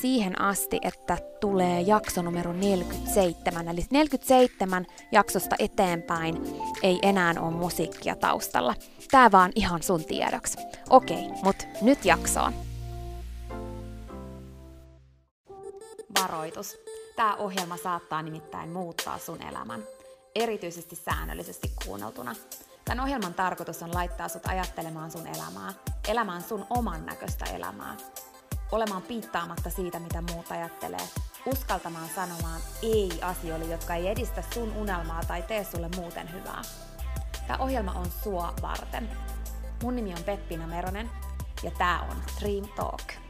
siihen asti, että tulee jakso numero 47. Eli 47 jaksosta eteenpäin ei enää ole musiikkia taustalla. Tää vaan ihan sun tiedoksi. Okei, mut nyt jaksoon. Varoitus. Tämä ohjelma saattaa nimittäin muuttaa sun elämän. Erityisesti säännöllisesti kuunneltuna. Tämän ohjelman tarkoitus on laittaa sut ajattelemaan sun elämää, elämään sun oman näköistä elämää, olemaan piittaamatta siitä, mitä muut ajattelee, uskaltamaan sanomaan ei asioille, jotka ei edistä sun unelmaa tai tee sulle muuten hyvää. Tämä ohjelma on sua varten. Mun nimi on Peppina Meronen ja tää on Dream Talk.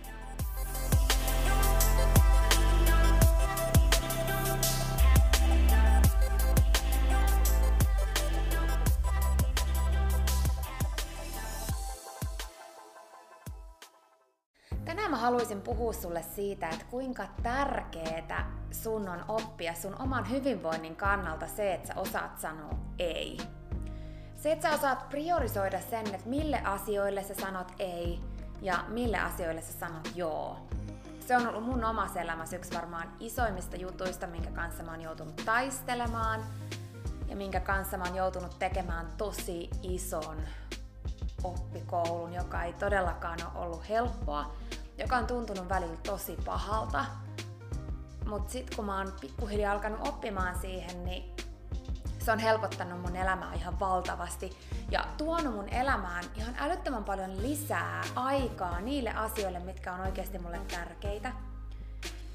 Haluaisin puhua sulle siitä, että kuinka tärkeetä sun on oppia sun oman hyvinvoinnin kannalta se, että sä osaat sanoa ei. Se, että sä osaat priorisoida sen, että mille asioille sä sanot ei ja mille asioille sä sanot joo. Se on ollut mun omassa elämässä yksi varmaan isoimmista jutuista, minkä kanssa mä oon joutunut taistelemaan ja minkä kanssa mä oon joutunut tekemään tosi ison oppikoulun, joka ei todellakaan ole ollut helppoa, joka on tuntunut välillä tosi pahalta. Mutta sitten kun mä oon pikkuhiljaa alkanut oppimaan siihen, niin se on helpottanut mun elämää ihan valtavasti ja tuonut mun elämään ihan älyttömän paljon lisää aikaa niille asioille, mitkä on oikeasti mulle tärkeitä.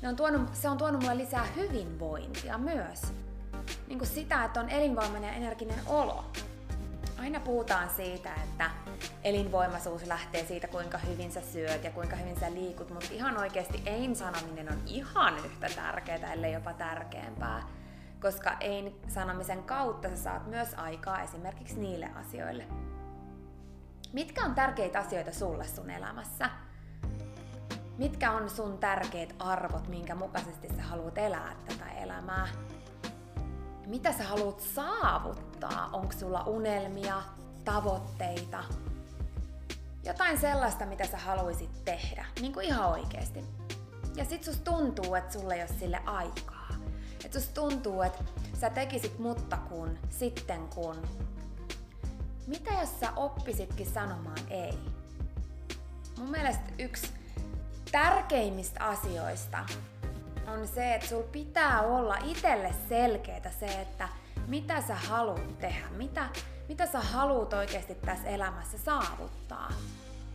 Ne on tuonut, se on tuonut mulle lisää hyvinvointia myös. Niin kuin sitä, että on elinvoimainen ja energinen olo. Aina puhutaan siitä, että elinvoimaisuus lähtee siitä, kuinka hyvin sä syöt ja kuinka hyvin sä liikut, mutta ihan oikeasti ein sanominen on ihan yhtä tärkeää, ellei jopa tärkeämpää. Koska ein sanomisen kautta sä saat myös aikaa esimerkiksi niille asioille. Mitkä on tärkeitä asioita sulle sun elämässä? Mitkä on sun tärkeät arvot, minkä mukaisesti sä haluat elää tätä elämää? Mitä sä haluat saavuttaa? Onko sulla unelmia, tavoitteita, jotain sellaista, mitä sä haluaisit tehdä, niin kuin ihan oikeesti. Ja sit sus tuntuu, että sulle ei ole sille aikaa. Että sus tuntuu, että sä tekisit mutta kun, sitten kun. Mitä jos sä oppisitkin sanomaan ei? Mun mielestä yksi tärkeimmistä asioista on se, että sul pitää olla itselle selkeää se, että mitä sä haluat tehdä, mitä, mitä sä haluat oikeasti tässä elämässä saavuttaa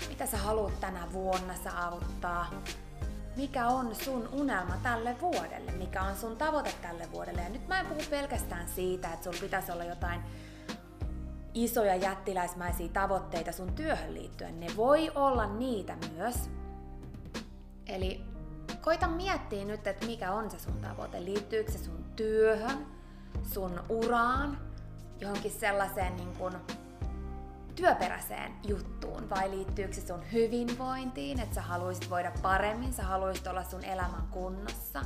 mitä sä haluat tänä vuonna saavuttaa, mikä on sun unelma tälle vuodelle, mikä on sun tavoite tälle vuodelle. Ja nyt mä en puhu pelkästään siitä, että sulla pitäisi olla jotain isoja jättiläismäisiä tavoitteita sun työhön liittyen. Ne voi olla niitä myös. Eli koita miettiä nyt, että mikä on se sun tavoite. Liittyykö se sun työhön, sun uraan, johonkin sellaiseen niin kuin työperäiseen juttuun vai liittyykö se sun hyvinvointiin, että sä haluaisit voida paremmin, sä haluaisit olla sun elämän kunnossa?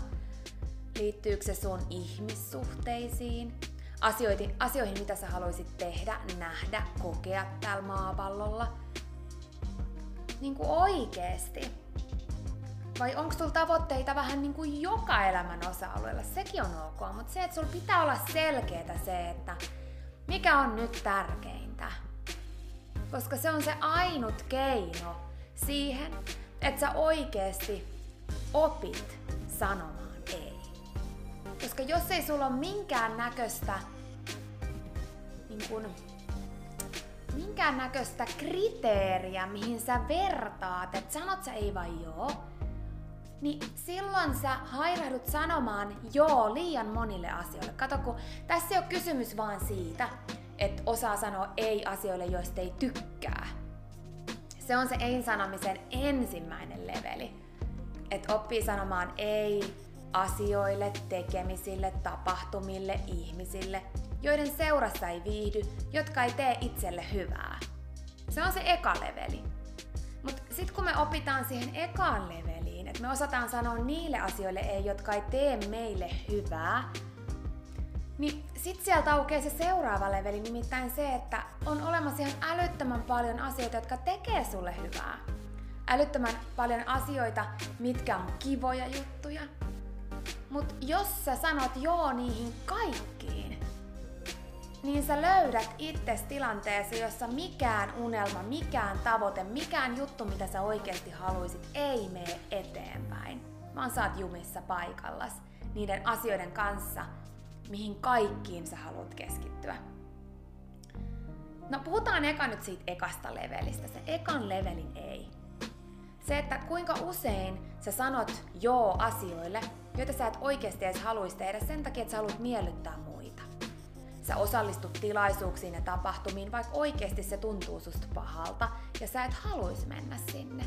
Liittyykö se sun ihmissuhteisiin, asioihin, asioihin mitä sä haluaisit tehdä, nähdä, kokea täällä maapallolla? Niin kuin oikeesti. Vai onko sulla tavoitteita vähän niin kuin joka elämän osa-alueella? Sekin on ok, mutta se, että sulla pitää olla selkeää se, että mikä on nyt tärkeintä koska se on se ainut keino siihen, että sä oikeesti opit sanomaan ei. Koska jos ei sulla ole minkään näköistä niin kun, minkään näköistä kriteeriä, mihin sä vertaat, että sanot sä ei vai joo, niin silloin sä hailahdut sanomaan joo liian monille asioille. Kato, kun tässä ei ole kysymys vaan siitä, että osaa sanoa ei asioille, joista ei tykkää. Se on se ei-sanomisen ensimmäinen leveli. Että oppii sanomaan ei asioille, tekemisille, tapahtumille, ihmisille, joiden seurassa ei viihdy, jotka ei tee itselle hyvää. Se on se eka leveli. Mutta sitten kun me opitaan siihen ekaan leveliin, me osataan sanoa niille asioille ei, jotka ei tee meille hyvää, niin sit sieltä aukeaa se seuraava leveli, nimittäin se, että on olemassa ihan älyttömän paljon asioita, jotka tekee sulle hyvää. Älyttömän paljon asioita, mitkä on kivoja juttuja. Mut jos sä sanot joo niihin kaikkiin, niin sä löydät itses tilanteessa, jossa mikään unelma, mikään tavoite, mikään juttu, mitä sä oikeasti haluisit, ei mene eteenpäin. Vaan oot jumissa paikallas niiden asioiden kanssa, mihin kaikkiin sä haluat keskittyä. No puhutaan eka nyt siitä ekasta levelistä, se ekan levelin ei. Se, että kuinka usein sä sanot joo asioille, joita sä et oikeasti edes haluaisi tehdä sen takia, että sä haluat miellyttää muita. Sä osallistut tilaisuuksiin ja tapahtumiin, vaikka oikeasti se tuntuu susta pahalta ja sä et haluaisi mennä sinne.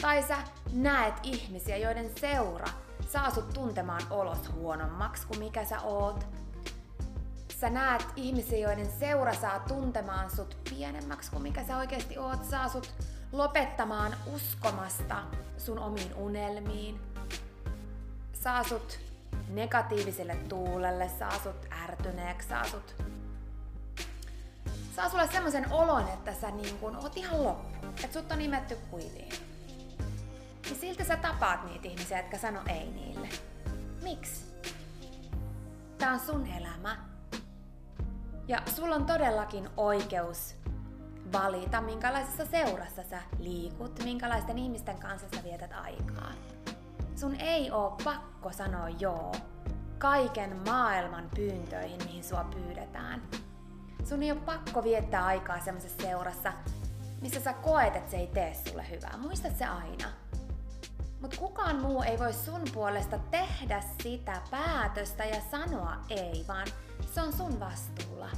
Tai sä näet ihmisiä, joiden seura saa sut tuntemaan olos huonommaksi kuin mikä sä oot. Sä näet ihmisiä, joiden seura saa tuntemaan sut pienemmäksi kuin mikä sä oikeasti oot. Saa sut lopettamaan uskomasta sun omiin unelmiin. Saa sut negatiiviselle tuulelle, saa sut ärtyneeksi, saa sut saa sulle semmoisen olon, että sä niin kun oot ihan loppu. Että sut on nimetty kuiviin niin silti sä tapaat niitä ihmisiä, jotka sano ei niille. Miksi? Tää on sun elämä. Ja sulla on todellakin oikeus valita, minkälaisessa seurassa sä liikut, minkälaisten ihmisten kanssa sä vietät aikaa. Sun ei oo pakko sanoa joo kaiken maailman pyyntöihin, mihin sua pyydetään. Sun ei oo pakko viettää aikaa semmoisessa seurassa, missä sä koet, että se ei tee sulle hyvää. Muista se aina. Mutta kukaan muu ei voi sun puolesta tehdä sitä päätöstä ja sanoa ei, vaan se on sun vastuulla.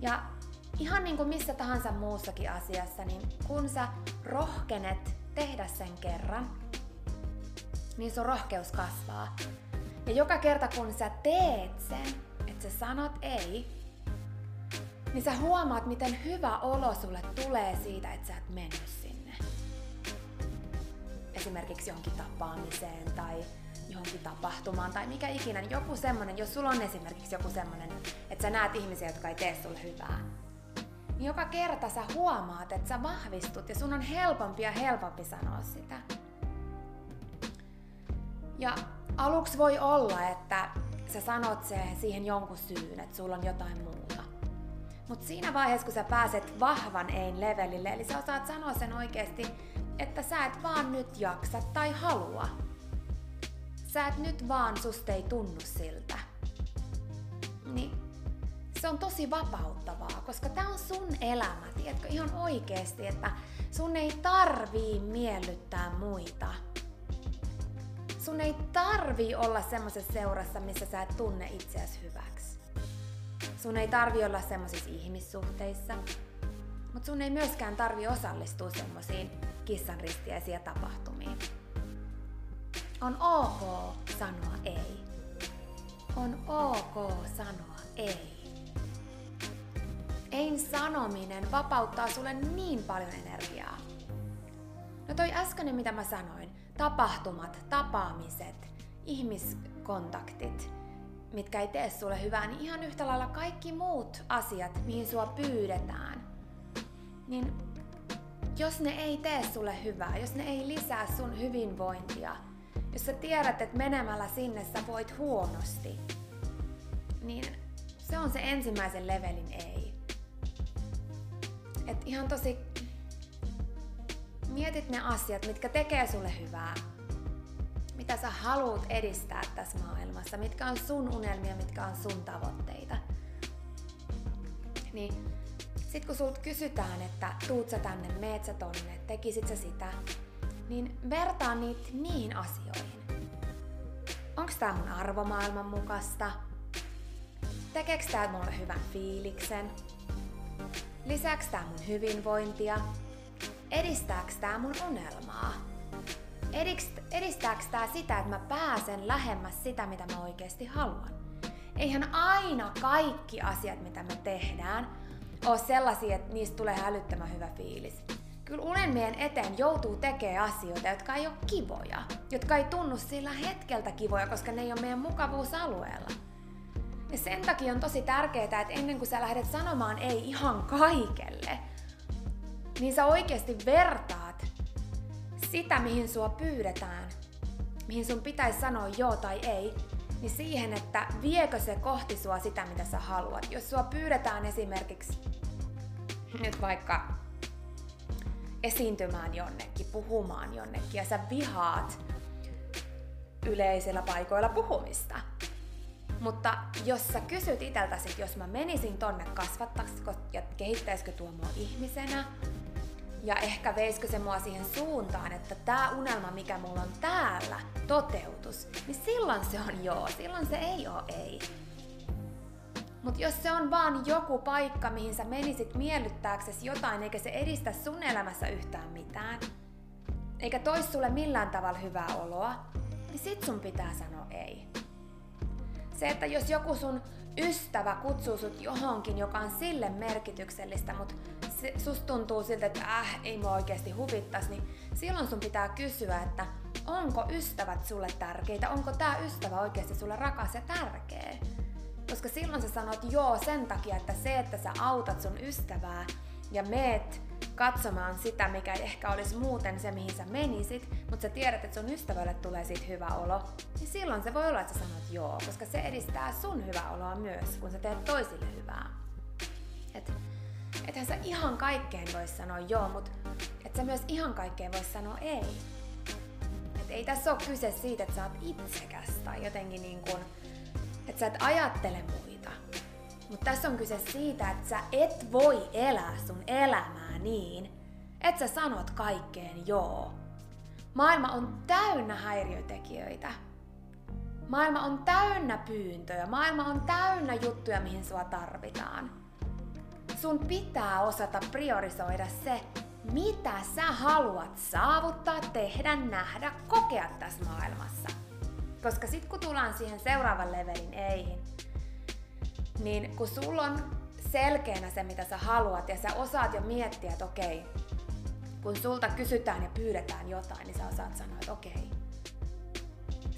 Ja ihan niin kuin missä tahansa muussakin asiassa, niin kun sä rohkenet tehdä sen kerran, niin sun rohkeus kasvaa. Ja joka kerta kun sä teet sen, että sä sanot ei, niin sä huomaat, miten hyvä olo sulle tulee siitä, että sä et mennyt esimerkiksi johonkin tapaamiseen tai johonkin tapahtumaan tai mikä ikinä, niin joku semmonen, jos sulla on esimerkiksi joku semmonen, että sä näet ihmisiä, jotka ei tee sulle hyvää, niin joka kerta sä huomaat, että sä vahvistut ja sun on helpompi ja helpompi sanoa sitä. Ja aluksi voi olla, että sä sanot se siihen jonkun syyn, että sulla on jotain muuta. Mutta siinä vaiheessa, kun sä pääset vahvan ein levelille, eli sä osaat sanoa sen oikeasti että sä et vaan nyt jaksa tai halua. Sä et nyt vaan susta ei tunnu siltä. Niin se on tosi vapauttavaa, koska tää on sun elämä, tiedätkö, ihan oikeesti, että Sun ei tarvii miellyttää muita. Sun ei tarvii olla semmoisessa seurassa, missä sä et tunne itseäsi hyväksi. Sun ei tarvi olla semmoisissa ihmissuhteissa, mutta sun ei myöskään tarvi osallistua semmoisiin kissanristiäisiä tapahtumiin. On ok sanoa ei. On ok sanoa ei. Ein sanominen vapauttaa sulle niin paljon energiaa. No toi äskeinen mitä mä sanoin, tapahtumat, tapaamiset, ihmiskontaktit, mitkä ei tee sulle hyvää, niin ihan yhtä lailla kaikki muut asiat, mihin sua pyydetään, niin jos ne ei tee sulle hyvää, jos ne ei lisää sun hyvinvointia, jos sä tiedät, että menemällä sinne sä voit huonosti, niin se on se ensimmäisen levelin ei. Et ihan tosi mietit ne asiat, mitkä tekee sulle hyvää, mitä sä haluat edistää tässä maailmassa, mitkä on sun unelmia, mitkä on sun tavoitteita. Niin sit kun sulta kysytään, että tuut sä tänne, meet sä tonne, tekisit sä sitä, niin vertaa niitä niihin asioihin. Onks tää mun arvomaailman mukaista? Tekeekö tää mulle hyvän fiiliksen? Lisääks tää mun hyvinvointia? Edistääks tää mun unelmaa? Edistääks tää sitä, että mä pääsen lähemmäs sitä, mitä mä oikeasti haluan? Eihän aina kaikki asiat, mitä me tehdään, ole sellaisia, että niistä tulee älyttömän hyvä fiilis. Kyllä unelmien eteen joutuu tekemään asioita, jotka ei ole kivoja, jotka ei tunnu sillä hetkeltä kivoja, koska ne ei ole meidän mukavuusalueella. Ja sen takia on tosi tärkeää, että ennen kuin sä lähdet sanomaan ei ihan kaikelle, niin sä oikeasti vertaat sitä, mihin sua pyydetään, mihin sun pitäisi sanoa joo tai ei, niin siihen, että viekö se kohti sua sitä, mitä sä haluat. Jos sua pyydetään esimerkiksi nyt vaikka esiintymään jonnekin, puhumaan jonnekin ja sä vihaat yleisillä paikoilla puhumista. Mutta jos sä kysyt iteltäsi, jos mä menisin tonne kasvattaisiko ja kehittäisikö tuo mua ihmisenä, ja ehkä veisikö se mua siihen suuntaan, että tämä unelma, mikä mulla on täällä, toteutus, niin silloin se on joo, silloin se ei oo ei. Mutta jos se on vaan joku paikka, mihin sä menisit miellyttääksesi jotain, eikä se edistä sun elämässä yhtään mitään, eikä tois sulle millään tavalla hyvää oloa, niin sit sun pitää sanoa ei. Se, että jos joku sun ystävä kutsuu sut johonkin, joka on sille merkityksellistä, mutta susta tuntuu siltä, että äh, ei mua oikeasti huvittas, niin silloin sun pitää kysyä, että onko ystävät sulle tärkeitä, onko tämä ystävä oikeasti sulle rakas ja tärkeä. Koska silloin sä sanot joo sen takia, että se, että sä autat sun ystävää ja meet katsomaan sitä, mikä ei ehkä olisi muuten se, mihin sä menisit, mutta sä tiedät, että sun ystävälle tulee siitä hyvä olo, niin silloin se voi olla, että sä sanot joo, koska se edistää sun hyvää oloa myös, kun sä teet toisille hyvää. Et, ethän sä ihan kaikkeen voi sanoa joo, mutta et sä myös ihan kaikkeen voi sanoa ei. Et ei tässä ole kyse siitä, että sä oot itsekäs tai jotenkin niin kuin, että sä et ajattele muita. Mutta tässä on kyse siitä, että sä et voi elää sun elämää niin, että sä sanot kaikkeen joo. Maailma on täynnä häiriötekijöitä. Maailma on täynnä pyyntöjä. Maailma on täynnä juttuja, mihin sua tarvitaan. Sun pitää osata priorisoida se, mitä sä haluat saavuttaa, tehdä, nähdä, kokea tässä maailmassa. Koska sit kun tullaan siihen seuraavan levelin eihin, niin kun sulla on selkeänä se, mitä sä haluat, ja sä osaat jo miettiä, että okei, kun sulta kysytään ja pyydetään jotain, niin sä osaat sanoa, että okei,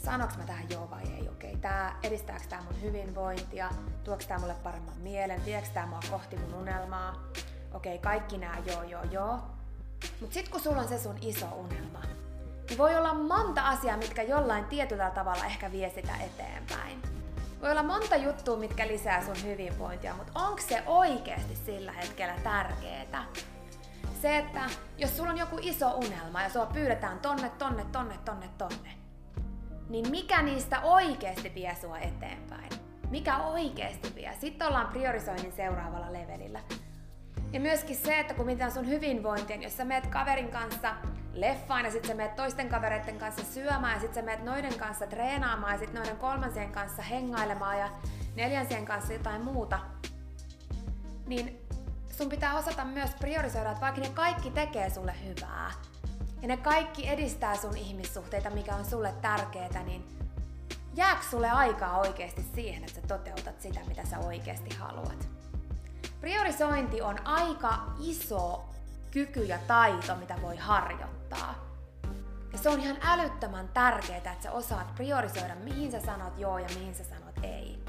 sanoks mä tähän joo vai ei, okei, tää, edistääkö tää mun hyvinvointia, tuoks tää mulle paremman mielen, vieks tää mua kohti mun unelmaa, okei, kaikki nää joo, joo, joo. Mut sit kun sulla on se sun iso unelma, niin voi olla monta asiaa, mitkä jollain tietyllä tavalla ehkä vie sitä eteenpäin. Voi olla monta juttua, mitkä lisää sun hyvinvointia, mutta onko se oikeasti sillä hetkellä tärkeetä? Se, että jos sulla on joku iso unelma ja sua pyydetään tonne, tonne, tonne, tonne, tonne, niin mikä niistä oikeasti vie sua eteenpäin? Mikä oikeasti vie? Sitten ollaan priorisoinnin seuraavalla levelillä. Ja myöskin se, että kun mitään sun hyvinvointia, niin jos sä meet kaverin kanssa leffaan ja sitten sä meet toisten kavereiden kanssa syömään ja sitten sä meet noiden kanssa treenaamaan ja sitten noiden kolmansien kanssa hengailemaan ja neljänsien kanssa jotain muuta, niin sun pitää osata myös priorisoida, että vaikka ne kaikki tekee sulle hyvää ja ne kaikki edistää sun ihmissuhteita, mikä on sulle tärkeää, niin jääkö sulle aikaa oikeasti siihen, että sä toteutat sitä, mitä sä oikeasti haluat? Priorisointi on aika iso kyky ja taito, mitä voi harjoittaa. Ja se on ihan älyttömän tärkeää, että sä osaat priorisoida, mihin sä sanot joo ja mihin sä sanot ei.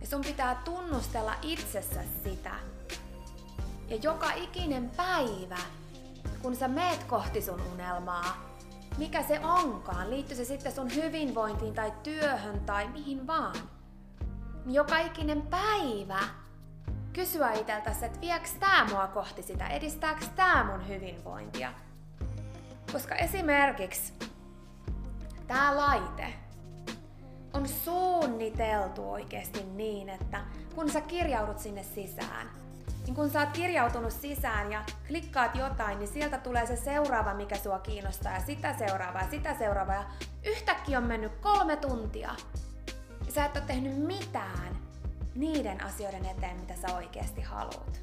Ja sun pitää tunnustella itsessä sitä. Ja joka ikinen päivä, kun sä meet kohti sun unelmaa, mikä se onkaan, liittyy se sitten sun hyvinvointiin tai työhön tai mihin vaan, niin joka ikinen päivä kysyä itseltäsi, että vieks tää mua kohti sitä, edistääks tää mun hyvinvointia. Koska esimerkiksi tää laite on suunniteltu oikeasti niin, että kun sä kirjaudut sinne sisään, niin kun sä oot kirjautunut sisään ja klikkaat jotain, niin sieltä tulee se seuraava, mikä sua kiinnostaa, ja sitä seuraavaa, ja sitä seuraavaa, ja yhtäkkiä on mennyt kolme tuntia, ja sä et ole tehnyt mitään niiden asioiden eteen, mitä sä oikeasti haluat.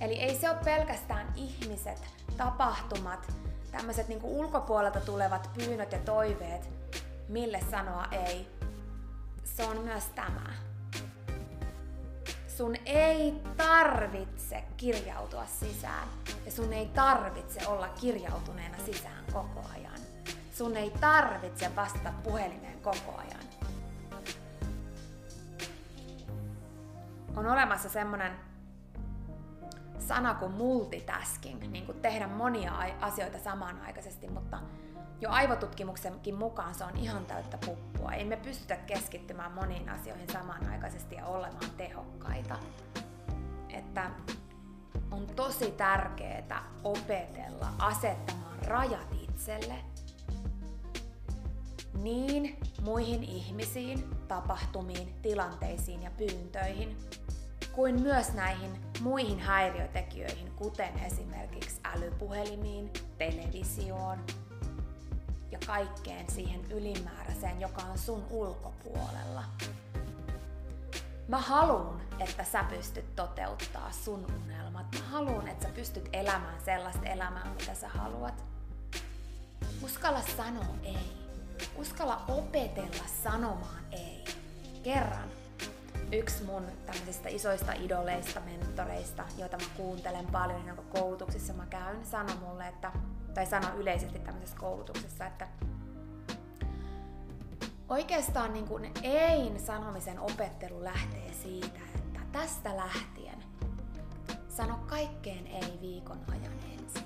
Eli ei se ole pelkästään ihmiset, tapahtumat, tämmöiset niinku ulkopuolelta tulevat pyynnöt ja toiveet, mille sanoa ei. Se on myös tämä. Sun ei tarvitse kirjautua sisään ja sun ei tarvitse olla kirjautuneena sisään koko ajan. Sun ei tarvitse vastata puhelimeen koko ajan. On olemassa semmonen sana kuin multitasking, niin kuin tehdä monia asioita samanaikaisesti, mutta jo aivotutkimuksenkin mukaan se on ihan täyttä puppua. Ei me pystytä keskittymään moniin asioihin samanaikaisesti ja olemaan tehokkaita. Että on tosi tärkeää opetella asettamaan rajat itselle niin muihin ihmisiin, tapahtumiin, tilanteisiin ja pyyntöihin, kuin myös näihin muihin häiriötekijöihin, kuten esimerkiksi älypuhelimiin, televisioon, ja kaikkeen siihen ylimääräiseen, joka on sun ulkopuolella. Mä haluun, että sä pystyt toteuttaa sun unelmat. Mä haluun, että sä pystyt elämään sellaista elämää, mitä sä haluat. Uskalla sanoa ei. Uskalla opetella sanomaan ei. Kerran yksi mun tämmöisistä isoista idoleista, mentoreista, joita mä kuuntelen paljon, jonka koulutuksissa mä käyn, sanoi mulle, että tai sano yleisesti tämmöisessä koulutuksessa, että oikeastaan niin kuin ein sanomisen opettelu lähtee siitä, että tästä lähtien sano kaikkeen ei viikon ajan ensin.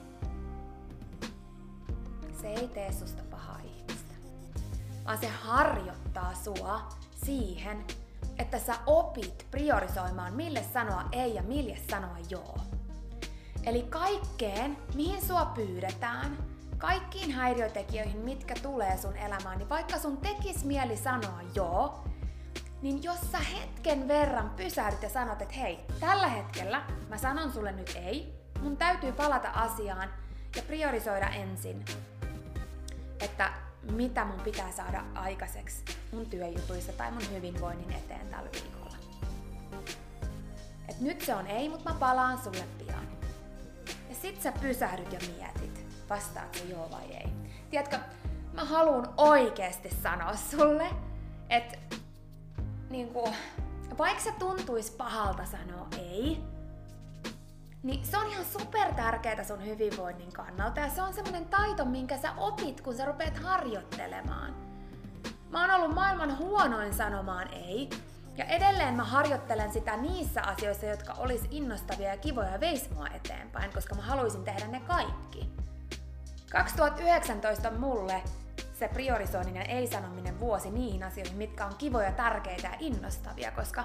Se ei tee susta pahaa ihmistä, vaan se harjoittaa sua siihen, että sä opit priorisoimaan, mille sanoa ei ja mille sanoa joo. Eli kaikkeen, mihin sua pyydetään, kaikkiin häiriötekijöihin, mitkä tulee sun elämään, niin vaikka sun tekis mieli sanoa joo, niin jos sä hetken verran pysähdyt ja sanot, että hei, tällä hetkellä mä sanon sulle nyt ei, mun täytyy palata asiaan ja priorisoida ensin, että mitä mun pitää saada aikaiseksi mun työjutuissa tai mun hyvinvoinnin eteen tällä viikolla. Et nyt se on ei, mutta mä palaan sulle pian. Ja sit sä pysähdyt ja mietit, vastaatko joo vai ei. Tiedätkö, mä haluan oikeasti sanoa sulle, että niinku, vaikka se tuntuisi pahalta sanoa ei, niin se on ihan super tärkeää sun hyvinvoinnin kannalta ja se on semmonen taito, minkä sä opit, kun sä rupeat harjoittelemaan. Mä oon ollut maailman huonoin sanomaan ei, ja edelleen mä harjoittelen sitä niissä asioissa, jotka olis innostavia ja kivoja ja veis mua eteenpäin, koska mä haluaisin tehdä ne kaikki. 2019 on mulle se priorisoinnin ja ei-sanominen vuosi niihin asioihin, mitkä on kivoja, tärkeitä ja innostavia, koska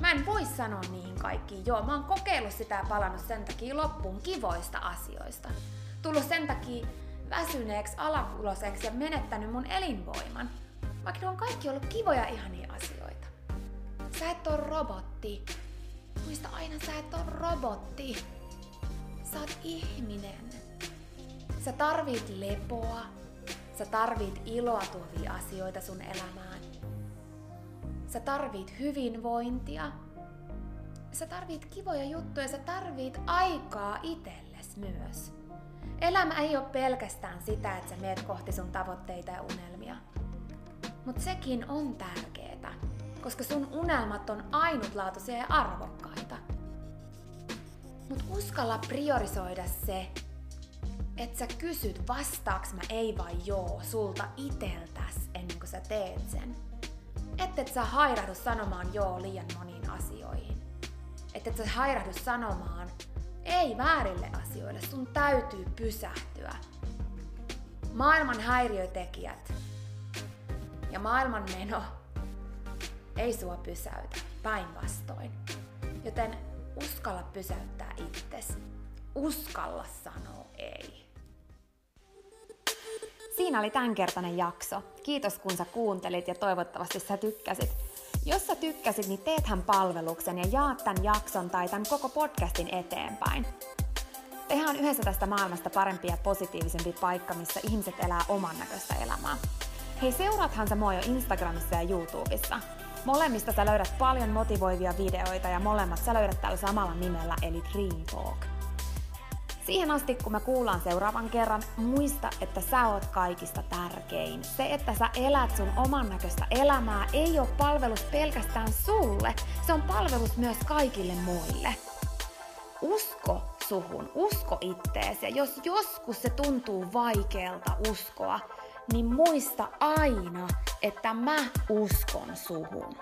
mä en voi sanoa niihin kaikkiin. Joo, mä oon kokeillut sitä ja palannut sen takia loppuun kivoista asioista. Tullut sen takia väsyneeksi, alakuloseksi ja menettänyt mun elinvoiman. Vaikka ne on kaikki ollut kivoja ihania asioita. Sä et oo robotti, muista aina, sä et ole robotti. Sä oot ihminen. Sä tarvit lepoa. Sä tarvit iloa tuovia asioita sun elämään. Sä tarvit hyvinvointia. Sä tarvit kivoja juttuja. Sä tarvit aikaa itselles myös. Elämä ei ole pelkästään sitä, että sä meet kohti sun tavoitteita ja unelmia. Mutta sekin on tärkeetä, koska sun unelmat on ainutlaatuisia ja arvokkaita. Mut uskalla priorisoida se, että sä kysyt vastaaks mä ei vai joo sulta iteltäs ennen kuin sä teet sen. Että et sä hairahdu sanomaan joo liian moniin asioihin. Että et sä hairahdu sanomaan ei väärille asioille, sun täytyy pysähtyä. Maailman häiriötekijät ja maailman meno ei sua pysäytä, päinvastoin. Joten uskalla pysäyttää itsesi. Uskalla sanoa ei. Siinä oli tämänkertainen jakso. Kiitos kun sä kuuntelit ja toivottavasti sä tykkäsit. Jos sä tykkäsit, niin teethän palveluksen ja jaat tämän jakson tai tämän koko podcastin eteenpäin. Tehdään yhdessä tästä maailmasta parempi ja positiivisempi paikka, missä ihmiset elää oman näköistä elämää. Hei, seuraathan sä mua jo Instagramissa ja YouTubessa. Molemmista sä löydät paljon motivoivia videoita ja molemmat sä löydät tällä samalla nimellä eli Dream Talk. Siihen asti, kun me kuullaan seuraavan kerran, muista, että sä oot kaikista tärkein. Se, että sä elät sun oman näköistä elämää, ei ole palvelus pelkästään sulle. Se on palvelus myös kaikille muille. Usko suhun, usko itteesi. Ja jos joskus se tuntuu vaikealta uskoa, niin muista aina, että mä uskon suhun.